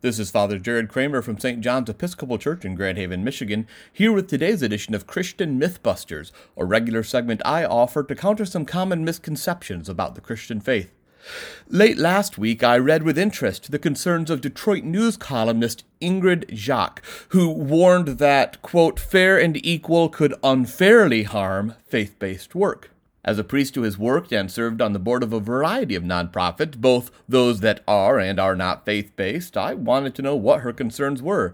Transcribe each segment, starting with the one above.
This is Father Jared Kramer from St. John's Episcopal Church in Grand Haven, Michigan, here with today's edition of Christian Mythbusters, a regular segment I offer to counter some common misconceptions about the Christian faith. Late last week, I read with interest the concerns of Detroit News columnist Ingrid Jacques, who warned that, quote, fair and equal could unfairly harm faith based work. As a priest who has worked and served on the board of a variety of nonprofits, both those that are and are not faith based, I wanted to know what her concerns were.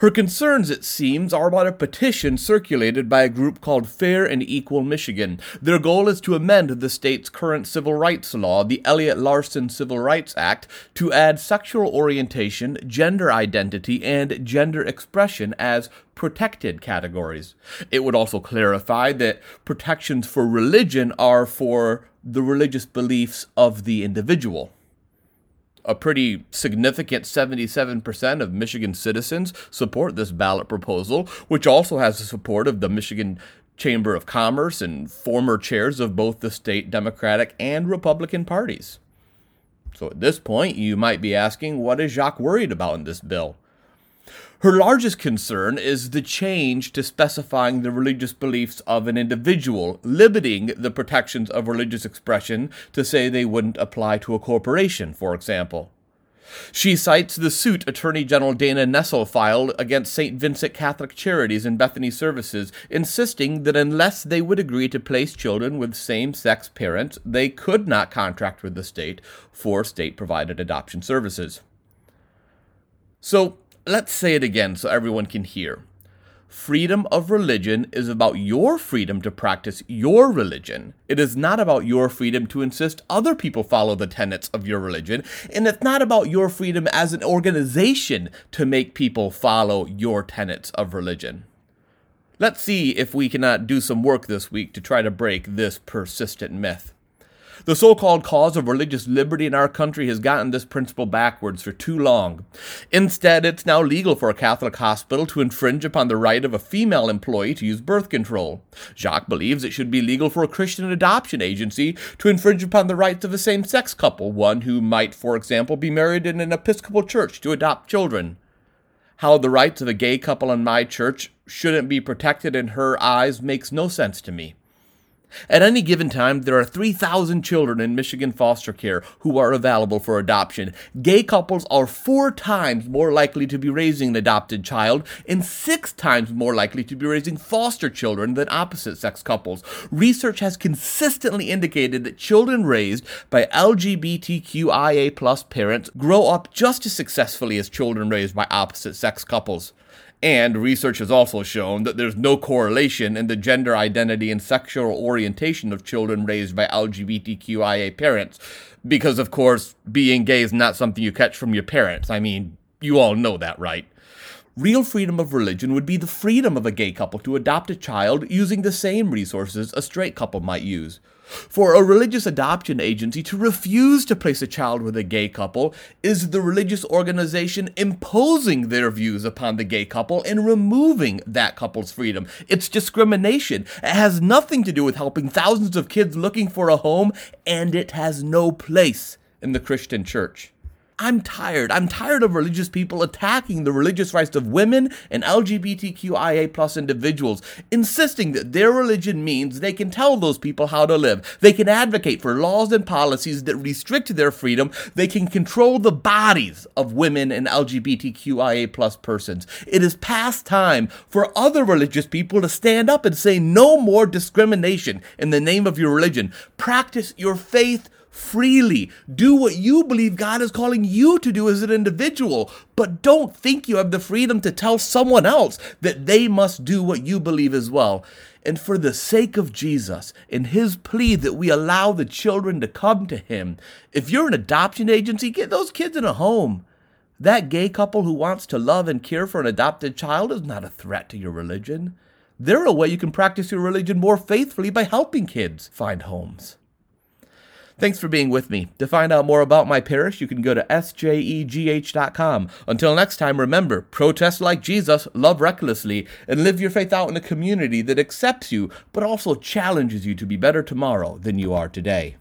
Her concerns, it seems, are about a petition circulated by a group called Fair and Equal Michigan. Their goal is to amend the state's current civil rights law, the Elliott Larsen Civil Rights Act, to add sexual orientation, gender identity, and gender expression as protected categories. It would also clarify that protections for religion are for the religious beliefs of the individual a pretty significant 77% of Michigan citizens support this ballot proposal, which also has the support of the Michigan Chamber of Commerce and former chairs of both the state Democratic and Republican parties. So at this point, you might be asking, what is Jacques worried about in this bill? Her largest concern is the change to specifying the religious beliefs of an individual, limiting the protections of religious expression to say they wouldn't apply to a corporation, for example. She cites the suit Attorney General Dana Nessel filed against St. Vincent Catholic Charities and Bethany Services, insisting that unless they would agree to place children with same sex parents, they could not contract with the state for state provided adoption services. So, Let's say it again so everyone can hear. Freedom of religion is about your freedom to practice your religion. It is not about your freedom to insist other people follow the tenets of your religion. And it's not about your freedom as an organization to make people follow your tenets of religion. Let's see if we cannot do some work this week to try to break this persistent myth. The so called cause of religious liberty in our country has gotten this principle backwards for too long. Instead, it's now legal for a Catholic hospital to infringe upon the right of a female employee to use birth control. Jacques believes it should be legal for a Christian adoption agency to infringe upon the rights of a same sex couple, one who might, for example, be married in an Episcopal church to adopt children. How the rights of a gay couple in my church shouldn't be protected in her eyes makes no sense to me. At any given time, there are 3,000 children in Michigan foster care who are available for adoption. Gay couples are four times more likely to be raising an adopted child and six times more likely to be raising foster children than opposite sex couples. Research has consistently indicated that children raised by LGBTQIA parents grow up just as successfully as children raised by opposite sex couples. And research has also shown that there's no correlation in the gender identity and sexual orientation of children raised by LGBTQIA parents. Because, of course, being gay is not something you catch from your parents. I mean, you all know that, right? Real freedom of religion would be the freedom of a gay couple to adopt a child using the same resources a straight couple might use. For a religious adoption agency to refuse to place a child with a gay couple is the religious organization imposing their views upon the gay couple and removing that couple's freedom. It's discrimination. It has nothing to do with helping thousands of kids looking for a home, and it has no place in the Christian church. I'm tired. I'm tired of religious people attacking the religious rights of women and LGBTQIA plus individuals, insisting that their religion means they can tell those people how to live. They can advocate for laws and policies that restrict their freedom. They can control the bodies of women and LGBTQIA plus persons. It is past time for other religious people to stand up and say no more discrimination in the name of your religion. Practice your faith freely. Do what you believe God is calling you to do as an individual, but don't think you have the freedom to tell someone else that they must do what you believe as well. And for the sake of Jesus and his plea that we allow the children to come to him, if you're an adoption agency, get those kids in a home. That gay couple who wants to love and care for an adopted child is not a threat to your religion. They're a way you can practice your religion more faithfully by helping kids find homes. Thanks for being with me. To find out more about my parish, you can go to sjegh.com. Until next time, remember protest like Jesus, love recklessly, and live your faith out in a community that accepts you, but also challenges you to be better tomorrow than you are today.